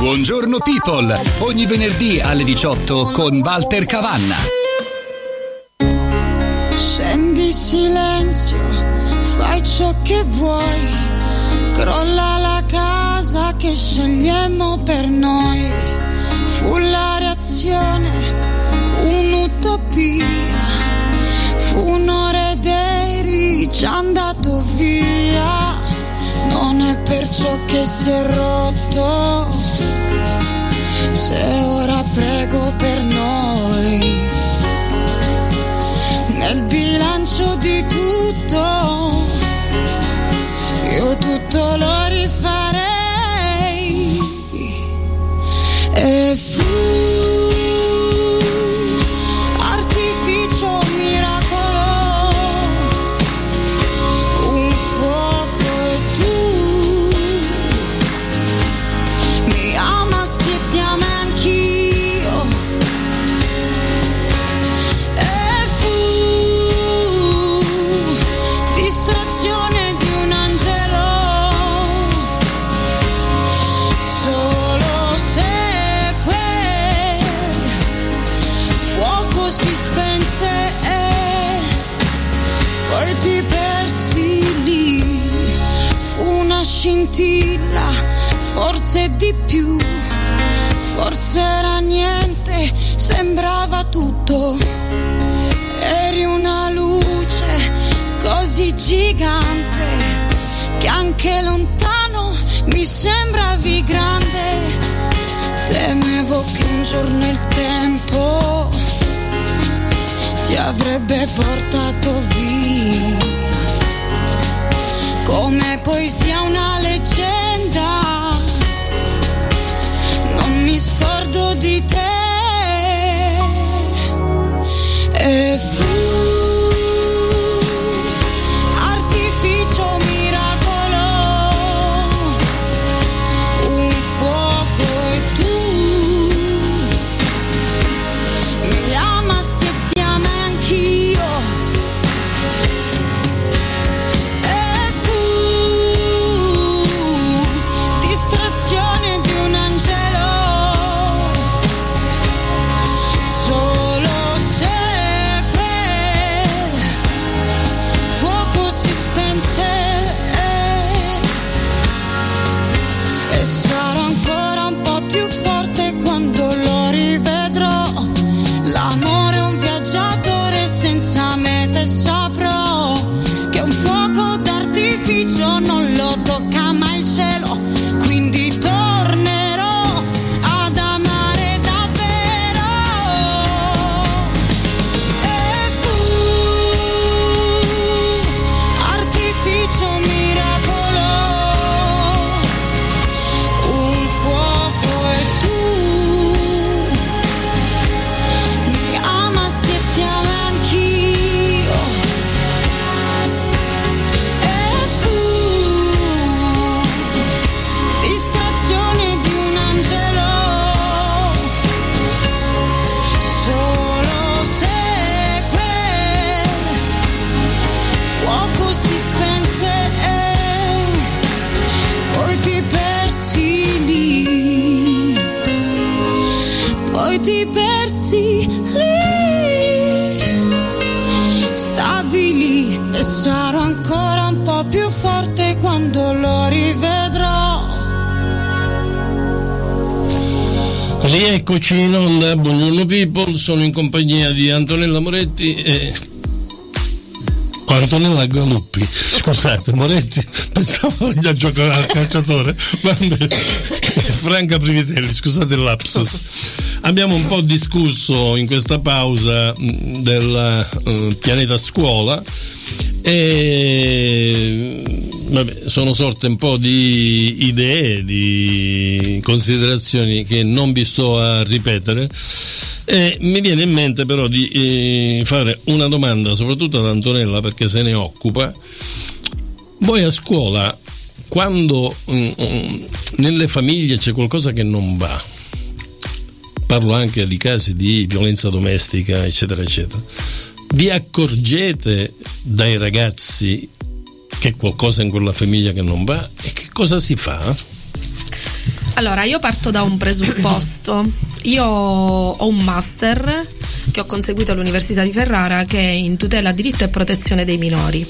Buongiorno people, ogni venerdì alle 18 con Walter Cavanna. Scendi silenzio, fai ciò che vuoi, crolla la casa che scegliamo per noi. Fu la reazione, un'utopia, fu un'ora ed eri già andato via. Non è perciò che si è rotto, se ora prego per noi nel bilancio di tutto, io tutto lo rifarei. E fu scintilla forse di più forse era niente sembrava tutto eri una luce così gigante che anche lontano mi sembravi grande. Temevo che un giorno il tempo ti avrebbe portato via. Come poesia una leggenda, non mi scordo di te. E fu e sarò ancora un po' più forte quando lo rivedrò. Rieccoci in onda, buongiorno people, sono in compagnia di Antonella Moretti e Antonella Galuppi, scusate, Moretti, pensavo già giocare al calciatore, ma Franca Privitelli, scusate il lapsus. Abbiamo un po' discusso in questa pausa mh, del eh, pianeta scuola e vabbè, sono sorte un po' di idee, di considerazioni che non vi sto a ripetere. E mi viene in mente però di eh, fare una domanda soprattutto ad Antonella perché se ne occupa. Voi a scuola, quando mm, mm, nelle famiglie c'è qualcosa che non va, parlo anche di casi di violenza domestica, eccetera, eccetera, vi accorgete dai ragazzi che qualcosa in quella famiglia che non va e che cosa si fa? Allora, io parto da un presupposto. Io ho un master che ho conseguito all'Università di Ferrara che è in tutela diritto e protezione dei minori.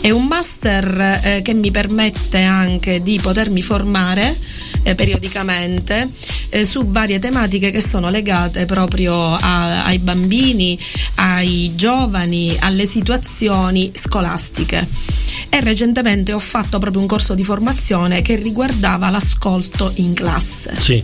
È un master eh, che mi permette anche di potermi formare eh, periodicamente eh, su varie tematiche che sono legate proprio a, ai bambini, ai giovani, alle situazioni scolastiche e recentemente ho fatto proprio un corso di formazione che riguardava l'ascolto in classe. Sì.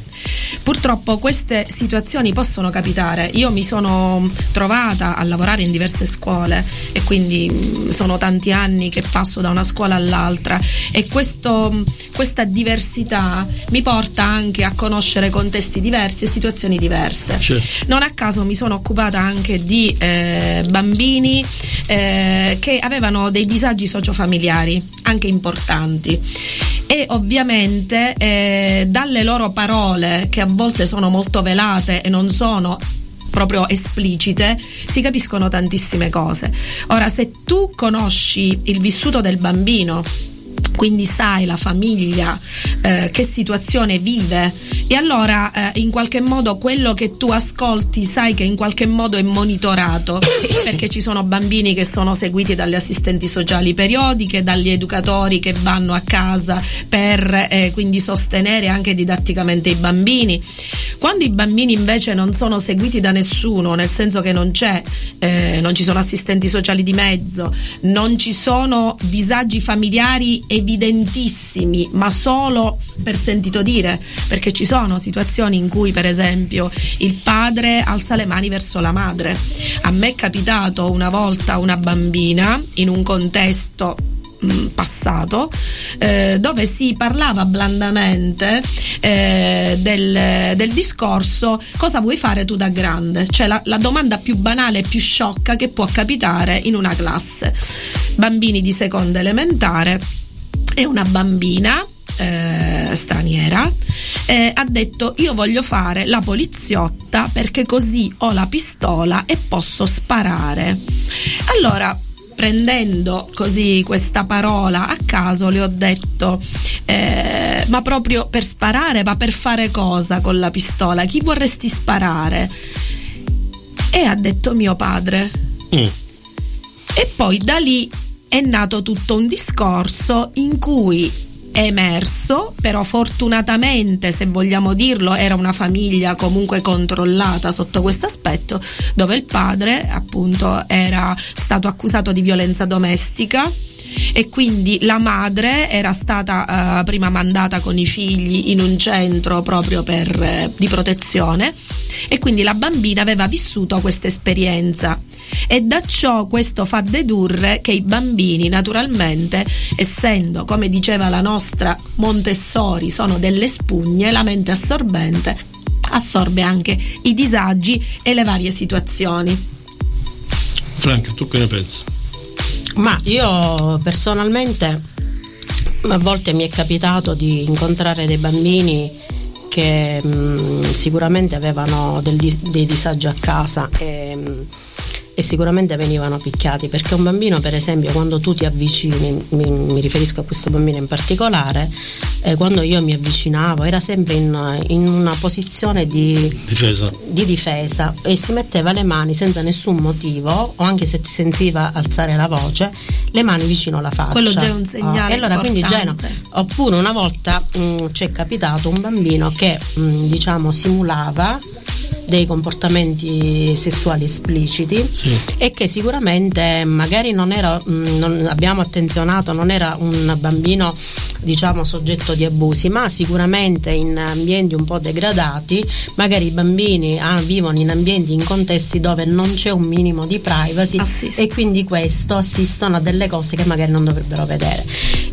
Purtroppo queste situazioni possono capitare. Io mi sono trovata a lavorare in diverse scuole e quindi mm, sono tanti anni che passo da una scuola all'altra e questo, questa diversità mi porta anche a conoscere contesti diversi e situazioni diverse. Sì. Non a caso mi sono occupata anche di eh, bambini eh, che avevano dei disagi sociofamiliari anche importanti e ovviamente eh, dalle loro parole che a volte sono molto velate e non sono proprio esplicite, si capiscono tantissime cose. Ora, se tu conosci il vissuto del bambino, quindi sai la famiglia eh, che situazione vive e allora eh, in qualche modo quello che tu ascolti sai che in qualche modo è monitorato perché ci sono bambini che sono seguiti dalle assistenti sociali periodiche, dagli educatori che vanno a casa per eh, quindi sostenere anche didatticamente i bambini. Quando i bambini invece non sono seguiti da nessuno, nel senso che non c'è, eh, non ci sono assistenti sociali di mezzo, non ci sono disagi familiari evidentissimi, ma solo per sentito dire, perché ci sono situazioni in cui per esempio il padre alza le mani verso la madre. A me è capitato una volta una bambina in un contesto mm, passato eh, dove si parlava blandamente eh, del, del, discorso cosa vuoi fare tu da grande cioè la, la domanda più banale e più sciocca che può capitare in una classe bambini di seconda elementare e una bambina eh, straniera eh, ha detto io voglio fare la poliziotta perché così ho la pistola e posso sparare. Allora prendendo così questa parola a caso le ho detto eh, ma proprio per sparare ma per fare cosa con la pistola? Chi vorresti sparare? E ha detto mio padre. Mm. e poi da lì è nato tutto un discorso in cui è emerso, però fortunatamente, se vogliamo dirlo, era una famiglia comunque controllata sotto questo aspetto, dove il padre appunto era stato accusato di violenza domestica e quindi la madre era stata eh, prima mandata con i figli in un centro proprio per, eh, di protezione e quindi la bambina aveva vissuto questa esperienza e da ciò questo fa dedurre che i bambini naturalmente essendo come diceva la nostra Montessori sono delle spugne la mente assorbente assorbe anche i disagi e le varie situazioni Franca, tu che ne pensi? Ma io personalmente a volte mi è capitato di incontrare dei bambini che mh, sicuramente avevano del dei disagi a casa e, mh, e sicuramente venivano picchiati perché un bambino per esempio quando tu ti avvicini mi, mi riferisco a questo bambino in particolare eh, quando io mi avvicinavo era sempre in, in una posizione di, Difesa. di difesa e si metteva le mani senza nessun motivo o anche se ti sentiva alzare la voce le mani vicino alla faccia Quello già è un segnale e allora quindi già oppure una volta mh, ci è capitato un bambino che mh, diciamo simulava dei comportamenti sessuali espliciti Sì. e che sicuramente magari non era mh, non abbiamo attenzionato non era un bambino diciamo soggetto di abusi ma sicuramente in ambienti un po' degradati magari i bambini ah, vivono in ambienti in contesti dove non c'è un minimo di privacy Assiste. e quindi questo assistono a delle cose che magari non dovrebbero vedere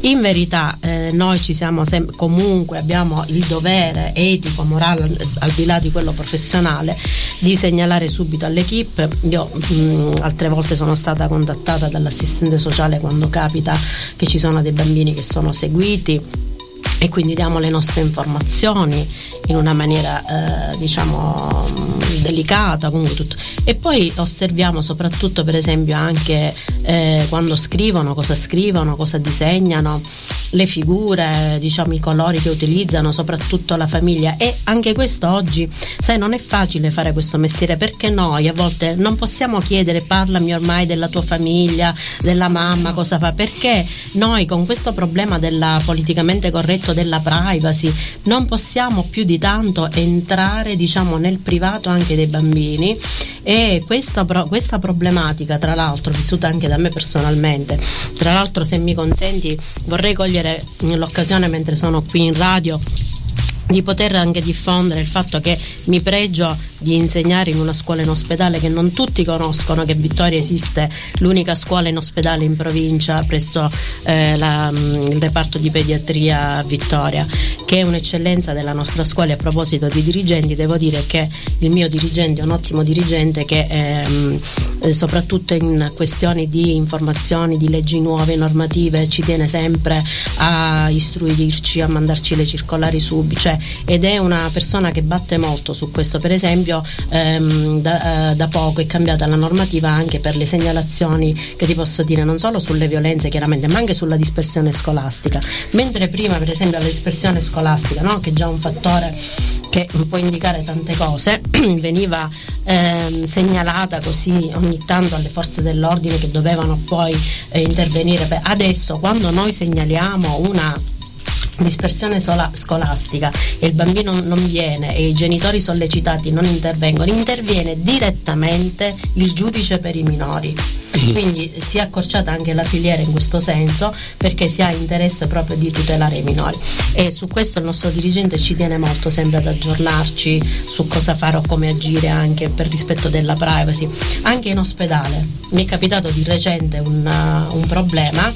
in verità eh, noi ci siamo sem- comunque abbiamo il dovere etico morale al, di là di quello professionale di segnalare subito all'equipe. Io mh, altre volte sono stata contattata dall'assistente sociale quando capita che ci sono dei bambini che sono seguiti e quindi diamo le nostre informazioni in una maniera eh, diciamo delicata comunque tutto. e poi osserviamo soprattutto per esempio anche eh, quando scrivono cosa scrivono cosa disegnano le figure diciamo i colori che utilizzano soprattutto la famiglia e anche questo oggi sai non è facile fare questo mestiere perché noi a volte non possiamo chiedere parlami ormai della tua famiglia della mamma cosa fa perché noi con questo problema della politicamente corretto della privacy non possiamo più di tanto entrare diciamo nel privato anche dei bambini. E questa, questa problematica tra l'altro vissuta anche da me personalmente tra l'altro se mi consenti vorrei cogliere l'occasione mentre sono qui in radio di poter anche diffondere il fatto che mi pregio di insegnare in una scuola in ospedale che non tutti conoscono che Vittoria esiste l'unica scuola in ospedale in provincia presso eh, la, mm, il reparto di pediatria Vittoria che è un'eccellenza della nostra scuola. E a proposito di dirigenti devo dire che il mio dirigente è un ottimo dirigente che ehm, eh, soprattutto in questioni di informazioni di leggi nuove normative ci tiene sempre a istruirci a mandarci le circolari subito cioè, ed è una persona che batte molto su questo. Per esempio esempio ehm, da, eh, da, poco è cambiata la normativa anche per le segnalazioni che ti posso dire non solo sulle violenze chiaramente ma anche sulla dispersione scolastica. Mentre prima per esempio la dispersione scolastica no? che è già un fattore che può indicare tante cose veniva ehm, segnalata così ogni tanto alle forze dell'ordine che dovevano poi eh, intervenire. Adesso quando noi segnaliamo una dispersione sola, scolastica e il bambino non viene e i genitori sollecitati non intervengono, interviene direttamente il giudice per i minori quindi si è accorciata anche la filiera in questo senso perché si ha interesse proprio di tutelare i minori. E su questo il nostro dirigente ci tiene molto sempre ad aggiornarci su cosa fare o come agire anche per rispetto della privacy. Anche in ospedale. Mi è capitato di recente un, uh, un problema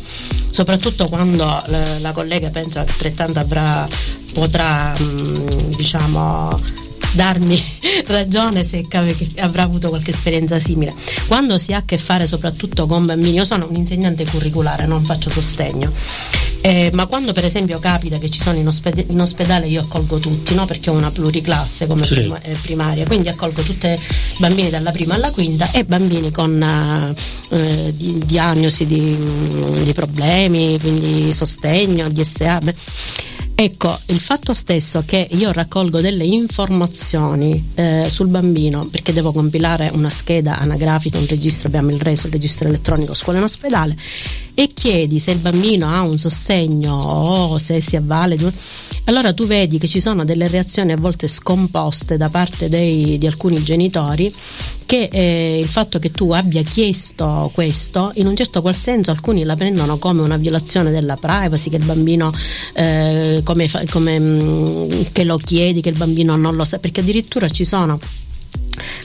soprattutto quando la, la collega penso altrettanto avrà potrà mh, diciamo darmi ragione se avrà avuto qualche esperienza simile. Quando si ha a che fare soprattutto con bambini, io sono un insegnante curriculare, non faccio sostegno. Eh, ma quando per esempio capita che ci sono in, osped- in ospedale io accolgo tutti, no? perché ho una pluriclasse come sì. prim- eh, primaria, quindi accolgo tutti i bambini dalla prima alla quinta e bambini con eh, di- diagnosi di, di, problemi, quindi sostegno, DSA. Beh Ecco, il fatto stesso che io raccolgo delle informazioni eh, sul bambino, perché devo compilare una scheda anagrafica, un registro, abbiamo il reso, il registro elettronico scuola in ospedale, e chiedi se il bambino ha un sostegno o se si avvale, allora tu vedi che ci sono delle reazioni a volte scomposte da parte dei, di alcuni genitori che eh, il fatto che tu abbia chiesto questo, in un certo qual senso alcuni la prendono come una violazione della privacy, che il bambino eh, come, come mm, che lo chiedi, che il bambino non lo sa, perché addirittura ci sono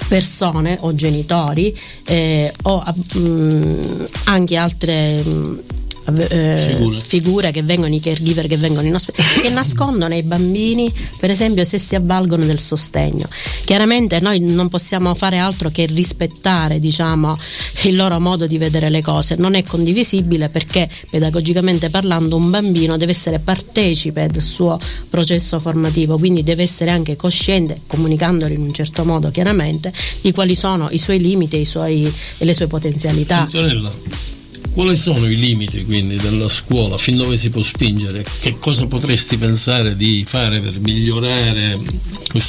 persone o genitori eh, o mh, mm, anche altre mh, mm, eh, figure. che vengono, i caregiver che vengono in ospedale, che nascondono ai bambini, per esempio, se si avvalgono del sostegno. Chiaramente noi non possiamo fare altro che rispettare diciamo, il loro modo di vedere le cose. Non è condivisibile perché, pedagogicamente parlando, un bambino deve essere partecipe del suo processo formativo, quindi deve essere anche cosciente, comunicandolo in un certo modo chiaramente, di quali sono i suoi limiti e, i suoi, e le sue potenzialità. Antonella quali sono i limiti quindi della scuola? Fin dove si può spingere? Che cosa potresti pensare di fare per migliorare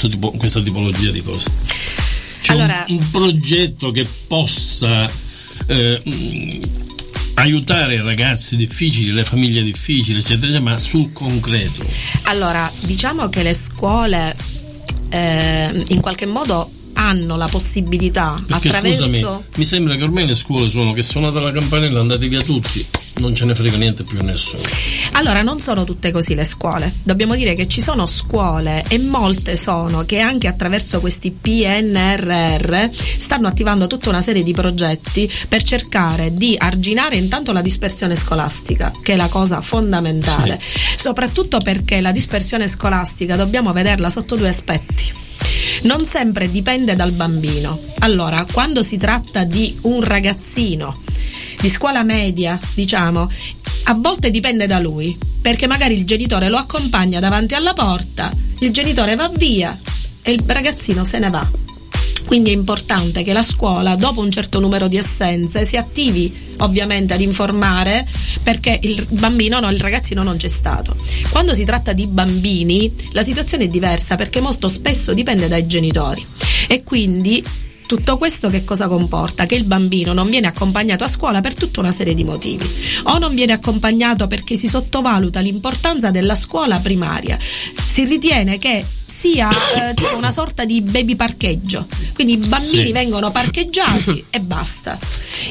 tipo, questa tipologia di cose? C'è allora, un, un, progetto che possa eh, aiutare i ragazzi difficili, le famiglie difficili, eccetera, ma sul concreto? Allora, diciamo che le scuole eh, in qualche modo hanno la possibilità Perché, attraverso. Scusami, mi sembra che ormai le scuole sono che suonate la campanella, andate via tutti, non ce ne frega niente più a nessuno. Allora, non sono tutte così le scuole. Dobbiamo dire che ci sono scuole e molte sono che anche attraverso questi PNRR stanno attivando tutta una serie di progetti per cercare di arginare intanto la dispersione scolastica, che è la cosa fondamentale, sì. soprattutto perché la dispersione scolastica dobbiamo vederla sotto due aspetti non sempre dipende dal bambino. Allora, quando si tratta di un ragazzino di scuola media, diciamo, a volte dipende da lui, perché magari il genitore lo accompagna davanti alla porta, il genitore va via e il ragazzino se ne va. Quindi è importante che la scuola, dopo un certo numero di assenze, si attivi ovviamente ad informare perché il bambino, no, il ragazzino non c'è stato. Quando si tratta di bambini, la situazione è diversa perché molto spesso dipende dai genitori e quindi tutto questo che cosa comporta? Che il bambino non viene accompagnato a scuola per tutta una serie di motivi. O non viene accompagnato perché si sottovaluta l'importanza della scuola primaria. Si ritiene che sia eh, tipo una sorta di baby parcheggio. Quindi i bambini Sì. vengono parcheggiati e basta.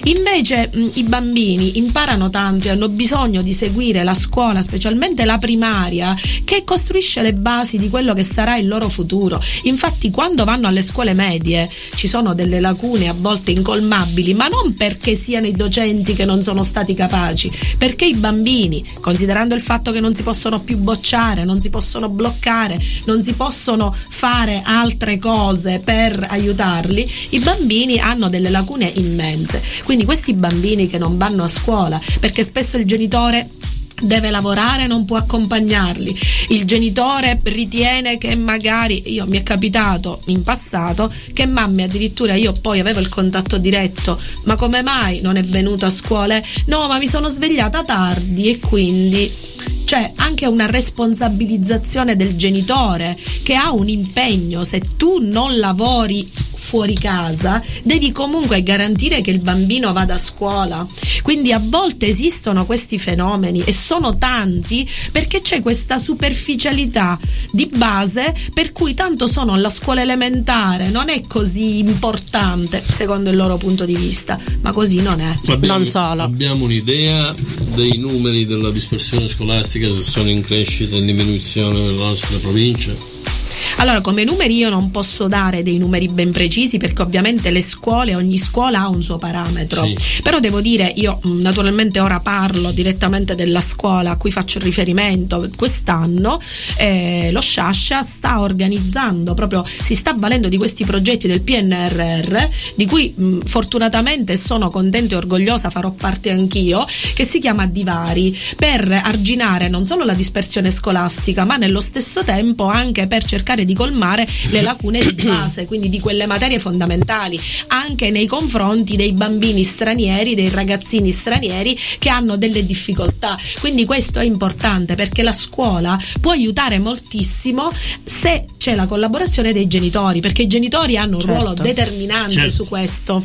Invece mh, i bambini imparano tanto e hanno bisogno di seguire la scuola, specialmente la primaria, che costruisce le basi di quello che sarà il loro futuro. Infatti quando vanno alle scuole medie ci sono delle lacune a volte incolmabili, ma non perché siano i docenti che non sono stati capaci, perché i bambini, considerando il fatto che non si possono più bocciare, non si possono bloccare, non si possono fare altre cose per aiutarli, i bambini hanno delle lacune immense. Quindi questi bambini che non vanno a scuola, perché spesso il genitore deve lavorare, non può accompagnarli. Il genitore ritiene che magari, io mi è capitato in passato, che mamme addirittura io poi avevo il contatto diretto, ma come mai non è venuto a scuola? No, ma mi sono svegliata tardi e quindi c'è anche una responsabilizzazione del genitore che ha un impegno, se tu non lavori fuori casa, devi comunque garantire che il bambino vada a scuola. Quindi a volte esistono questi fenomeni e sono tanti perché c'è questa superficialità di base per cui tanto sono alla scuola elementare, non è così importante secondo il loro punto di vista, ma così non è. Abbiamo, Non solo. Abbiamo un'idea dei numeri della dispersione scolastica, se sono in crescita o in diminuzione nella nostra provincia? Allora, come numeri io non posso dare dei numeri ben precisi perché ovviamente le scuole, ogni scuola ha un suo parametro. Sì. Però devo dire, io mh, naturalmente ora parlo direttamente della scuola a cui faccio riferimento. Quest'anno eh, lo Sciascia sta organizzando proprio, si sta avvalendo di questi progetti del PNRR, di cui mh, fortunatamente sono contenta e orgogliosa, farò parte anch'io, che si chiama Divari, per arginare non solo la dispersione scolastica, ma nello stesso tempo anche per cercare di colmare le lacune di base, quindi di quelle materie fondamentali, anche nei confronti dei bambini stranieri, dei ragazzini stranieri che hanno delle difficoltà. Quindi questo è importante perché la scuola può aiutare moltissimo se c'è la collaborazione dei genitori, perché i genitori hanno un Certo. ruolo determinante Certo. su questo.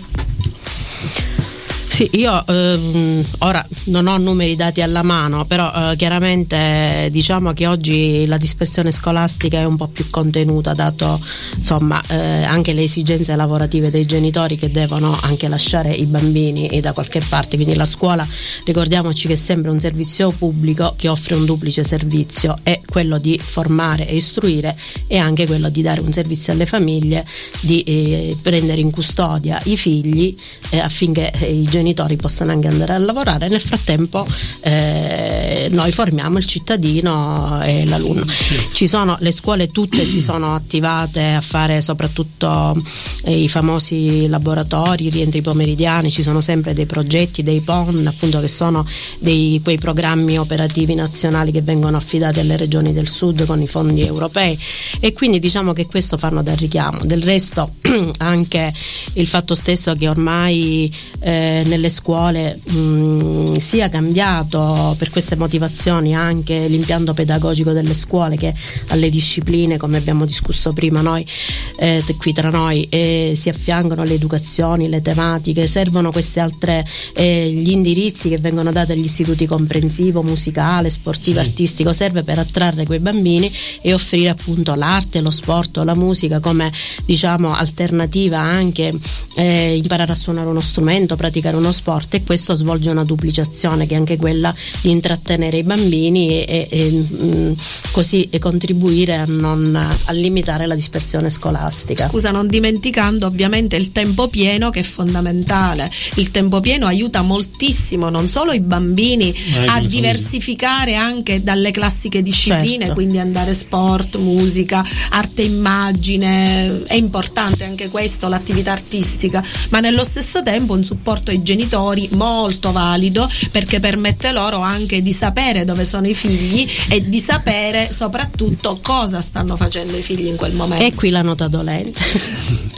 Sì, io ehm, ora non ho numeri dati alla mano, però eh, chiaramente diciamo che oggi la dispersione scolastica è un po' più contenuta, dato insomma eh, anche le esigenze lavorative dei genitori che devono anche lasciare i bambini da qualche parte. Quindi la scuola, ricordiamoci che è sempre un servizio pubblico che offre un duplice servizio, è quello di formare e istruire e anche quello di dare un servizio alle famiglie, di eh, prendere in custodia i figli eh, affinché eh, i genitori possano anche andare a lavorare. Nel frattempo eh, noi formiamo il cittadino e l'alunno. Ci sono le scuole tutte si sono attivate a fare soprattutto eh, i famosi laboratori, i rientri pomeridiani, ci sono sempre dei progetti, dei PON, appunto che sono dei, quei programmi operativi nazionali che vengono affidati alle regioni del sud con i fondi europei e quindi diciamo che questo fanno da richiamo. Del resto anche il fatto stesso che ormai eh, nelle scuole mh, sia cambiato per queste motivazioni anche l'impianto pedagogico delle scuole che alle discipline come abbiamo discusso prima noi eh, qui tra noi eh, si affiancano le educazioni, le tematiche, servono queste altre eh, gli indirizzi che vengono dati agli istituti comprensivo, musicale, sportivo, artistico, serve per attrarre quei bambini e offrire appunto l'arte, lo sport, la musica come diciamo alternativa anche eh, imparare a suonare uno strumento, praticare uno sport e questo svolge una duplicazione che è anche quella di intrattenere i bambini e, e- e, mh, così e contribuire a, non, a limitare la dispersione scolastica. Scusa, non dimenticando ovviamente il tempo pieno che è fondamentale. Il tempo pieno aiuta moltissimo non solo i bambini anche a diversificare anche dalle classiche discipline, Certo. quindi andare sport, musica, arte e immagine, è importante anche questo, l'attività artistica, ma nello stesso tempo un supporto ai genitori genitori molto valido perché permette loro anche di sapere dove sono i figli e di sapere soprattutto cosa stanno facendo i figli in quel momento. E qui la nota dolente.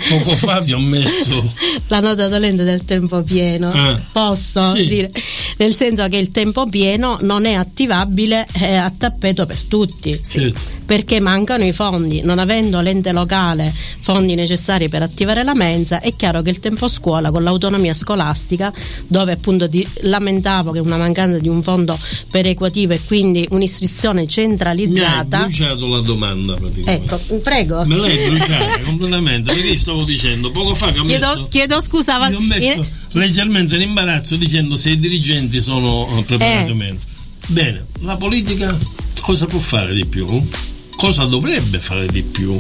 Poco fa vi ho messo la nota dolente del tempo pieno. Ah, Posso sì. dire? Nel senso che il tempo pieno non è attivabile eh, a tappeto per tutti. Certo. Perché mancano i fondi, non avendo l'ente locale fondi necessari per attivare la mensa, è chiaro che il tempo scuola con l'autonomia scolastica, dove appunto ti lamentavo che una mancanza di un fondo perequativo e quindi un'istruzione mi hai centralizzata. bruciato la domanda praticamente. Ecco, prego. Me l'hai bruciata completamente perché stavo dicendo poco fa che ho Chiedo, messo, chiedo scusa, ho messo eh, leggermente in imbarazzo dicendo se i dirigenti sono eh, preparati Eh. o meno. Bene, la politica cosa può fare di più? Cosa dovrebbe fare di più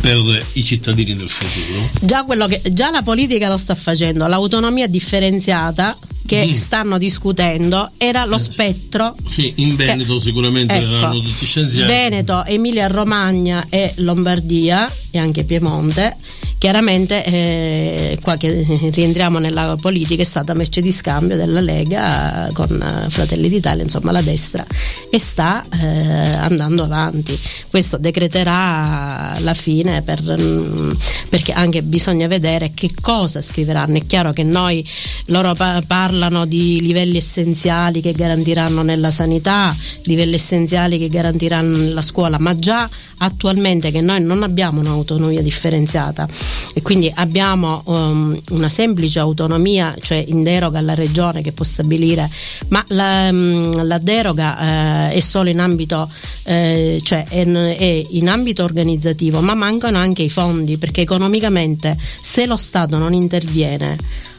per i cittadini del futuro? Già, quello che, già la politica lo sta facendo, l'autonomia differenziata che Mm. stanno discutendo era lo spettro. Sì, in Veneto sicuramente ecco, erano tutti scienziati. Veneto, Emilia Romagna e Lombardia e anche Piemonte. Chiaramente eh, qua che rientriamo nella politica è stata merce di scambio della Lega con eh, Fratelli d'Italia, insomma la destra, e sta eh, andando avanti. Questo decreterà la fine per, mm, perché anche bisogna vedere che cosa scriveranno. È chiaro che noi loro pa- parlano di livelli essenziali che garantiranno nella sanità, livelli essenziali che garantiranno nella scuola, ma già attualmente che noi non abbiamo un'autonomia differenziata e quindi abbiamo um, una semplice autonomia, cioè in deroga alla regione che può stabilire, ma la, mm, la deroga eh, è solo in ambito, eh, cioè è, è in ambito organizzativo, ma mancano anche i fondi perché economicamente se lo Stato non interviene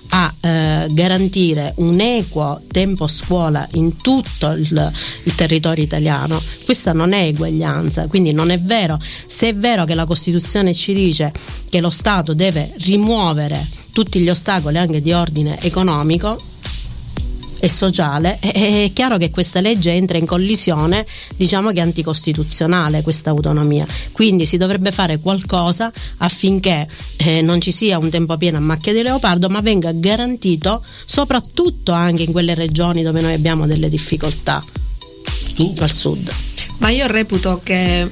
a eh, garantire un equo tempo scuola in tutto il, il territorio italiano. Questa non è eguaglianza, quindi non è vero. Se è vero che la Costituzione ci dice che lo Stato deve rimuovere tutti gli ostacoli anche di ordine economico, e sociale, è, chiaro che questa legge entra in collisione, diciamo che è anticostituzionale questa autonomia. Quindi si dovrebbe fare qualcosa affinché eh, non ci sia un tempo pieno a macchia di leopardo, ma venga garantito soprattutto anche in quelle regioni dove noi abbiamo delle difficoltà Tu? al sud. Ma io reputo che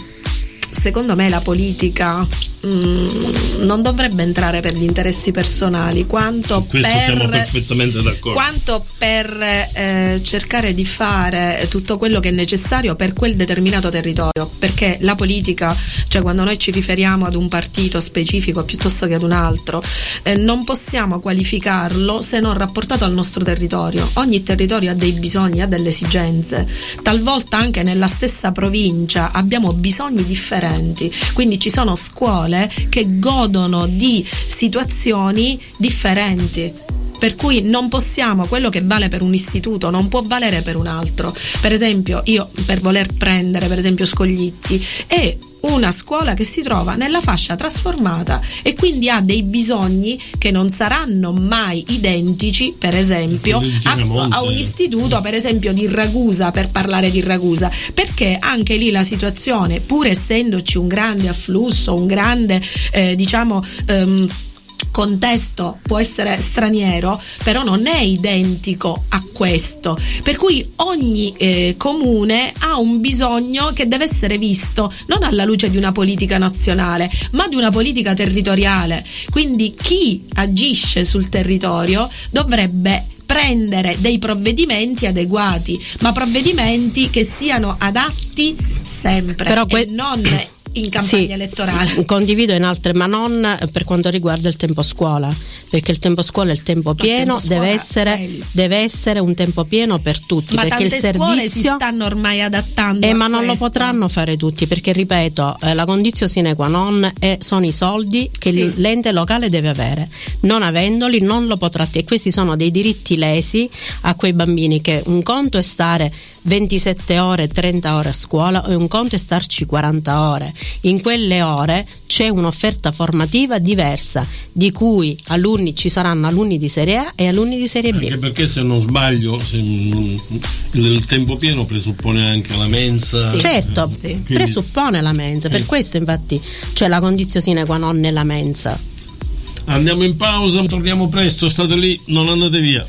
secondo me la politica mm, non dovrebbe entrare per gli interessi personali. Quanto per quanto per eh, cercare di fare tutto quello che è necessario per quel determinato territorio. Perché la politica cioè quando noi ci riferiamo ad un partito specifico piuttosto che ad un altro eh, non possiamo qualificarlo se non rapportato al nostro territorio. Ogni territorio ha dei bisogni ha delle esigenze. Talvolta anche nella stessa provincia abbiamo bisogni differenti. Quindi ci sono scuole che godono di situazioni differenti per cui non possiamo, quello che vale per un istituto non può valere per un altro. Per esempio, io per voler prendere, per esempio, Scoglitti, è una scuola che si trova nella fascia trasformata e quindi ha dei bisogni che non saranno mai identici, per esempio, a, a un istituto, per esempio, di Ragusa, per parlare di Ragusa, perché anche lì la situazione, pur essendoci un grande afflusso, un grande, eh, diciamo, ehm, contesto può essere straniero, però non è identico a questo. Per cui ogni eh, comune ha un bisogno che deve essere visto non alla luce di una politica nazionale, ma di una politica territoriale. Quindi chi agisce sul territorio dovrebbe prendere dei provvedimenti adeguati, ma provvedimenti che siano adatti sempre Però que- e non in campagna Sì, elettorale. Condivido in altre, ma non per quanto riguarda il tempo scuola, perché il tempo scuola è il tempo pieno, tempo deve, essere, deve essere un tempo pieno per tutti, Ma perché il scuole si servizio stanno ormai adattando. eh, ma non lo questo. potranno fare tutti perché ripeto eh, la condizione sine qua non è, sono i soldi che Sì. l'ente locale deve avere non avendoli non lo potrà e questi sono dei diritti lesi a quei bambini che un conto è stare 27 ore 30 ore a scuola e un conto è starci 40 ore in quelle ore c'è un'offerta formativa diversa di cui alunni ci saranno alunni di serie A e alunni di serie B Anche perché se non sbaglio se, il, tempo pieno presuppone anche la mensa. Sì. Certo, Sì. Quindi- presuppone la mensa, per Sì. questo infatti c'è la condizione sine qua non nella mensa. Andiamo in pausa, torniamo presto, state lì, non andate via.